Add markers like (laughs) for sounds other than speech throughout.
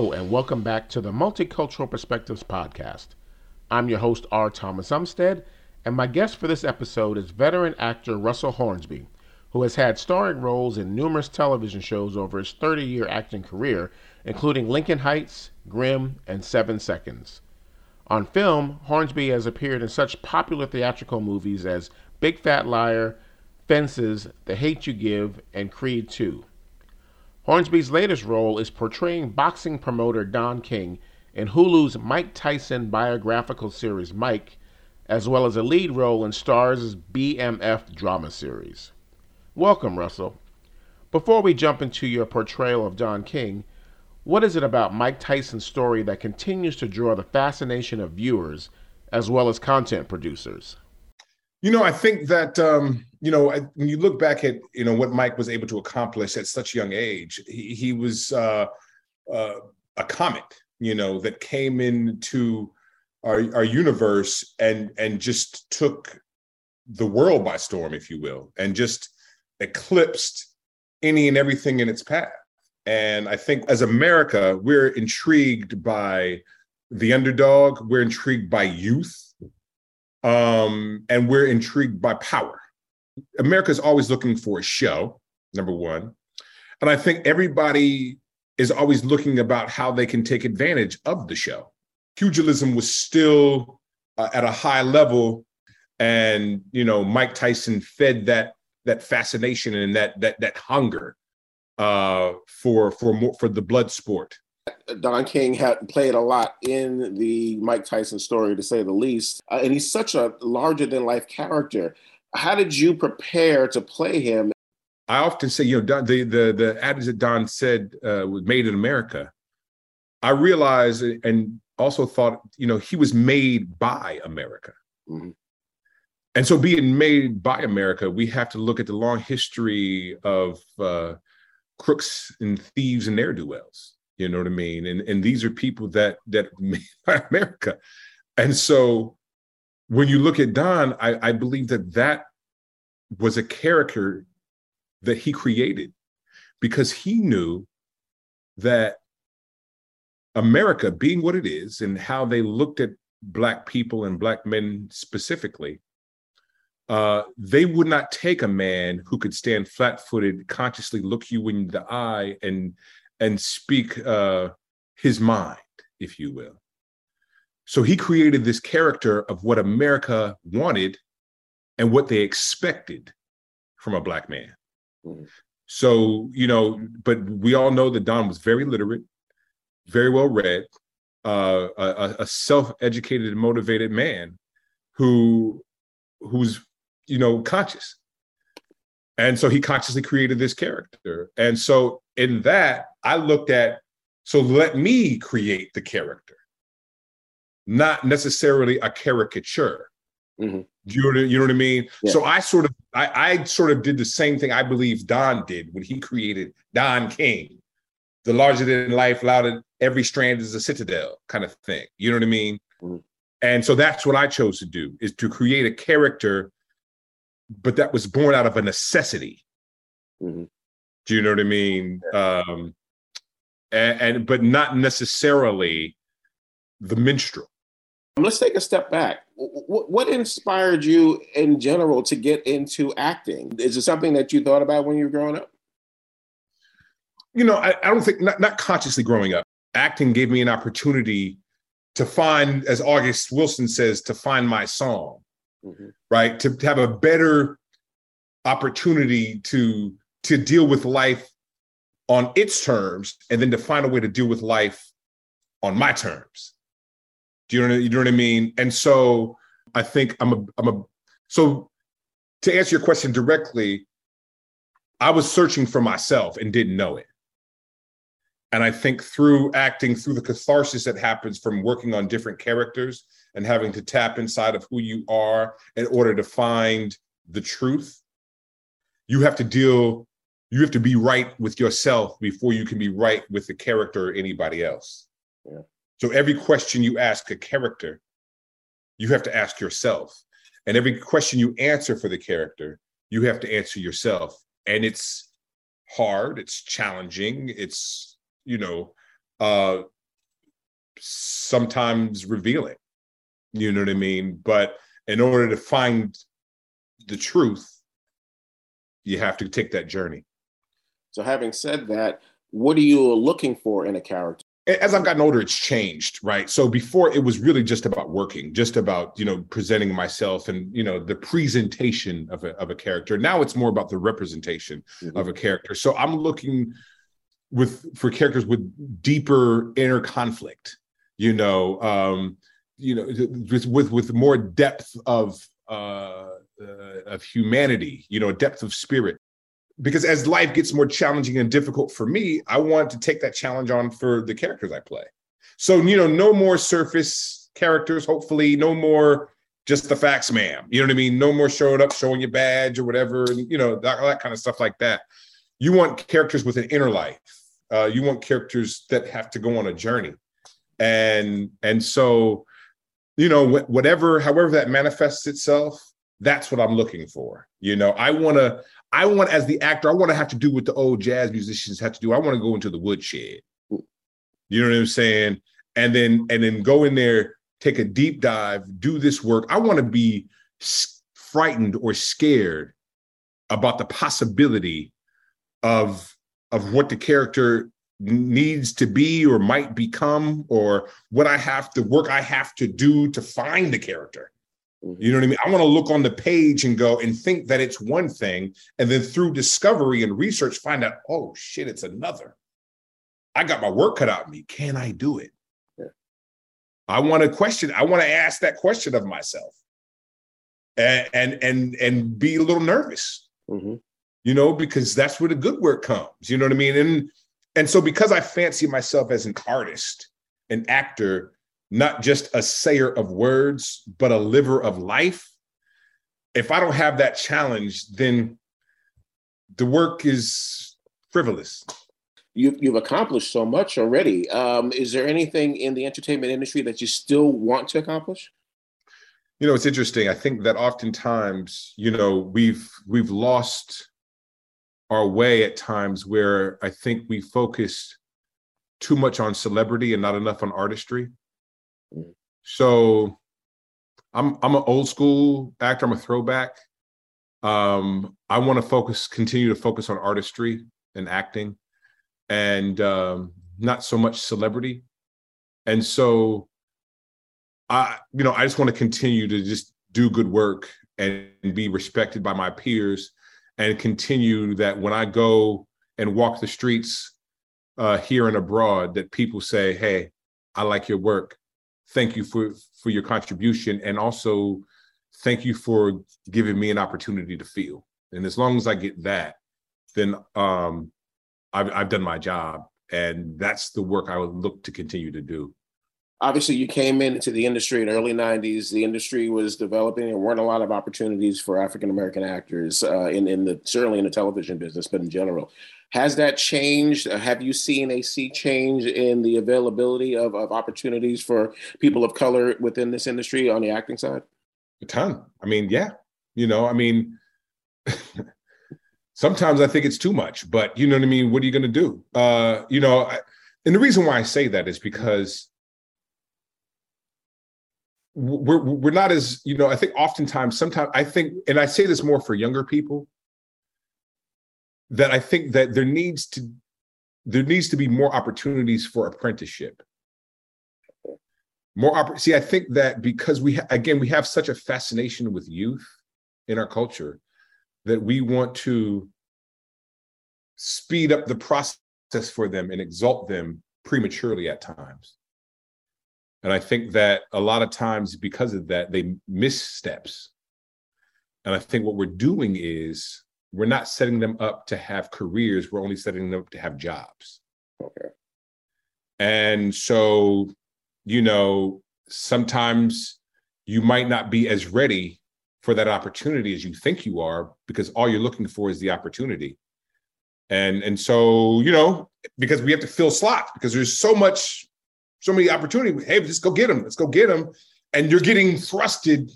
And welcome back to the Multicultural Perspectives Podcast. I'm your host, R. Thomas Umstead, and my guest for this episode is veteran actor Russell Hornsby, who has had starring roles in numerous television shows over his 30 year acting career, including Lincoln Heights, Grimm, and Seven Seconds. On film, Hornsby has appeared in such popular theatrical movies as Big Fat Liar, Fences, The Hate You Give, and Creed 2. Hornsby's latest role is portraying boxing promoter Don King in Hulu's Mike Tyson biographical series Mike, as well as a lead role in Starz' BMF drama series. Welcome, Russell. Before we jump into your portrayal of Don King, what is it about Mike Tyson's story that continues to draw the fascination of viewers as well as content producers? You know, I think that um, you know when you look back at you know what Mike was able to accomplish at such a young age, he, he was uh, uh, a comet, you know, that came into our, our universe and and just took the world by storm, if you will, and just eclipsed any and everything in its path. And I think as America, we're intrigued by the underdog. We're intrigued by youth um, and we're intrigued by power. America is always looking for a show, number one. And I think everybody is always looking about how they can take advantage of the show. Pugilism was still uh, at a high level, and you know Mike Tyson fed that that fascination and that that that hunger uh, for for more for the blood sport. Don King had played a lot in the Mike Tyson story, to say the least. Uh, and he's such a larger than life character. How did you prepare to play him? I often say, you know, Don, the the the adage that Don said uh, was made in America. I realized and also thought, you know, he was made by America. Mm-hmm. And so, being made by America, we have to look at the long history of uh, crooks and thieves and ne'er do wells you know what I mean? And and these are people that that (laughs) made America. And so when you look at Don, I, I believe that that was a character that he created because he knew that America, being what it is, and how they looked at Black people and Black men specifically, uh, they would not take a man who could stand flat footed, consciously look you in the eye, and and speak uh, his mind, if you will. So he created this character of what America wanted and what they expected from a black man. Mm-hmm. So, you know, but we all know that Don was very literate, very well read, uh, a, a self-educated and motivated man who who's you know conscious and so he consciously created this character. And so in that, I looked at, so let me create the character, not necessarily a caricature. Mm-hmm. Do you know, you know what I mean? Yeah. So I sort of I, I sort of did the same thing I believe Don did when he created Don King, the larger than life, louder every strand is a citadel kind of thing. You know what I mean? Mm-hmm. And so that's what I chose to do is to create a character but that was born out of a necessity. Mm-hmm. Do you know what I mean? Yeah. Um, and, and but not necessarily the minstrel. Let's take a step back. What inspired you in general to get into acting? Is it something that you thought about when you were growing up? You know, I, I don't think not, not consciously growing up. Acting gave me an opportunity to find, as August Wilson says, to find my song mm-hmm. right? To, to have a better opportunity to to deal with life on its terms, and then to find a way to deal with life on my terms. Do you know you know what I mean? And so I think I'm a I'm a so to answer your question directly, I was searching for myself and didn't know it. And I think through acting, through the catharsis that happens from working on different characters and having to tap inside of who you are in order to find the truth, you have to deal, you have to be right with yourself before you can be right with the character or anybody else. Yeah. So every question you ask a character, you have to ask yourself. And every question you answer for the character, you have to answer yourself. And it's hard, it's challenging, it's you know, uh, sometimes revealing. You know what I mean? But in order to find the truth, you have to take that journey. So, having said that, what are you looking for in a character? As I've gotten older, it's changed, right? So before it was really just about working, just about you know presenting myself and you know the presentation of a of a character. Now it's more about the representation mm-hmm. of a character. So I'm looking with for characters with deeper inner conflict, you know, um, you know, with with, with more depth of uh, uh, of humanity, you know, depth of spirit. Because as life gets more challenging and difficult for me, I want to take that challenge on for the characters I play. So, you know, no more surface characters, hopefully, no more just the facts, ma'am. You know what I mean? No more showing up, showing your badge or whatever, and you know, that, that kind of stuff like that. You want characters with an inner life. Uh, you want characters that have to go on a journey. And and so, you know, whatever, however that manifests itself, that's what I'm looking for. You know, I want to, I want as the actor, I want to have to do what the old jazz musicians have to do. I want to go into the woodshed. You know what I'm saying? And then, and then go in there, take a deep dive, do this work. I want to be frightened or scared about the possibility of of what the character needs to be or might become or what I have to work I have to do to find the character. Mm-hmm. You know what I mean? I want to look on the page and go and think that it's one thing, and then through discovery and research, find out, oh shit, it's another. I got my work cut out of me. Can I do it? Yeah. I want to question, I want to ask that question of myself and and and, and be a little nervous. Mm-hmm. You know, because that's where the good work comes. You know what I mean? And and so because I fancy myself as an artist, an actor, not just a sayer of words, but a liver of life. If I don't have that challenge, then the work is frivolous. You've, you've accomplished so much already. Um, is there anything in the entertainment industry that you still want to accomplish? You know, it's interesting. I think that oftentimes, you know, we've we've lost our way at times where I think we focus too much on celebrity and not enough on artistry. So I'm I'm an old school actor. I'm a throwback. Um, I want to focus, continue to focus on artistry and acting, and um, not so much celebrity. And so, I you know I just want to continue to just do good work and be respected by my peers, and continue that when I go and walk the streets uh, here and abroad, that people say, "Hey, I like your work." thank you for for your contribution and also thank you for giving me an opportunity to feel and as long as i get that then um i've, I've done my job and that's the work i would look to continue to do obviously you came into the industry in the early 90s the industry was developing there weren't a lot of opportunities for african american actors uh, in, in the certainly in the television business but in general has that changed? Uh, have you seen a sea change in the availability of, of opportunities for people of color within this industry on the acting side? A ton. I mean, yeah. You know, I mean, (laughs) sometimes I think it's too much, but you know what I mean? What are you going to do? Uh, you know, I, and the reason why I say that is because we're we're not as you know i think oftentimes sometimes i think and i say this more for younger people that I think that there needs to there needs to be more opportunities for apprenticeship. More opp- see, I think that because we ha- again we have such a fascination with youth in our culture that we want to speed up the process for them and exalt them prematurely at times. And I think that a lot of times because of that, they miss steps. And I think what we're doing is we're not setting them up to have careers we're only setting them up to have jobs. Okay. And so you know sometimes you might not be as ready for that opportunity as you think you are because all you're looking for is the opportunity. And and so you know because we have to fill slots because there's so much so many opportunities hey let's go get them let's go get them and you're getting thrusted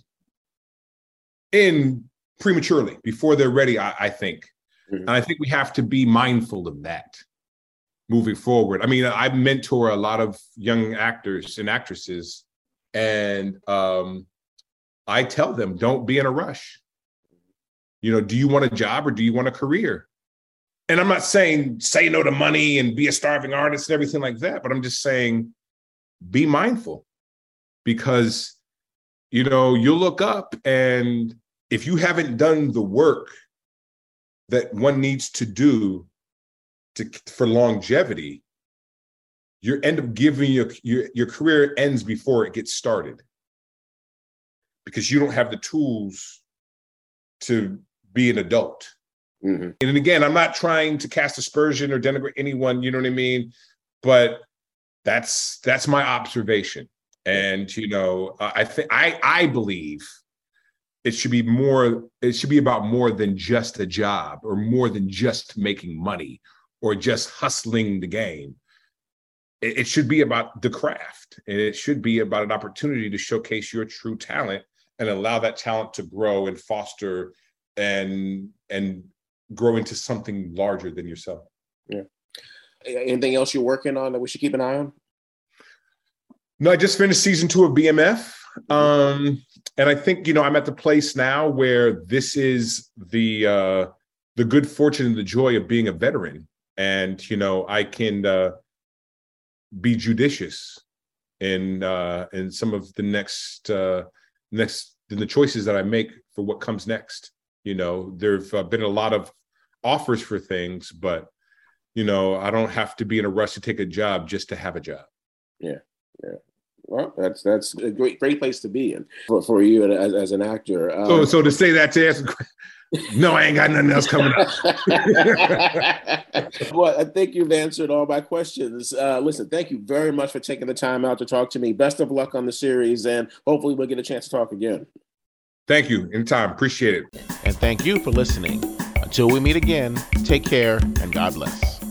in prematurely before they're ready. I, I think, mm-hmm. and I think we have to be mindful of that. moving forward. I mean, I mentor a lot of young actors and actresses, and um, I tell them, don't be in a rush. You know, do you want a job or do you want a career? And I'm not saying say no to money and be a starving artist and everything like that, but I'm just saying be mindful because you know you'll look up and if you haven't done the work that one needs to do to for longevity you end up giving your, your your career ends before it gets started because you don't have the tools to be an adult mm-hmm. and again i'm not trying to cast aspersion or denigrate anyone you know what i mean but that's that's my observation. And you know uh, i think i i believe it should be more it should be about more than just a job or more than just making money or just hustling the game. It, it should be about the craft and it should be about an opportunity to showcase your true talent and allow that talent to grow and foster and and grow into something larger than yourself. Yeah anything else you're working on that we should keep an eye on no, I just finished season two of BMF. Um, and I think, you know, I'm at the place now where this is the uh the good fortune and the joy of being a veteran. And, you know, I can uh be judicious in uh in some of the next uh next in the choices that I make for what comes next. You know, there've uh, been a lot of offers for things, but you know, I don't have to be in a rush to take a job just to have a job. Yeah. Yeah. Well, that's that's a great great place to be in for, for you as, as an actor. Um, so so to say that to answer, (laughs) no, I ain't got nothing else coming up. (laughs) well, I think you've answered all my questions. Uh, listen, thank you very much for taking the time out to talk to me. Best of luck on the series, and hopefully we'll get a chance to talk again. Thank you. Anytime. Appreciate it. And thank you for listening. Until we meet again, take care and God bless.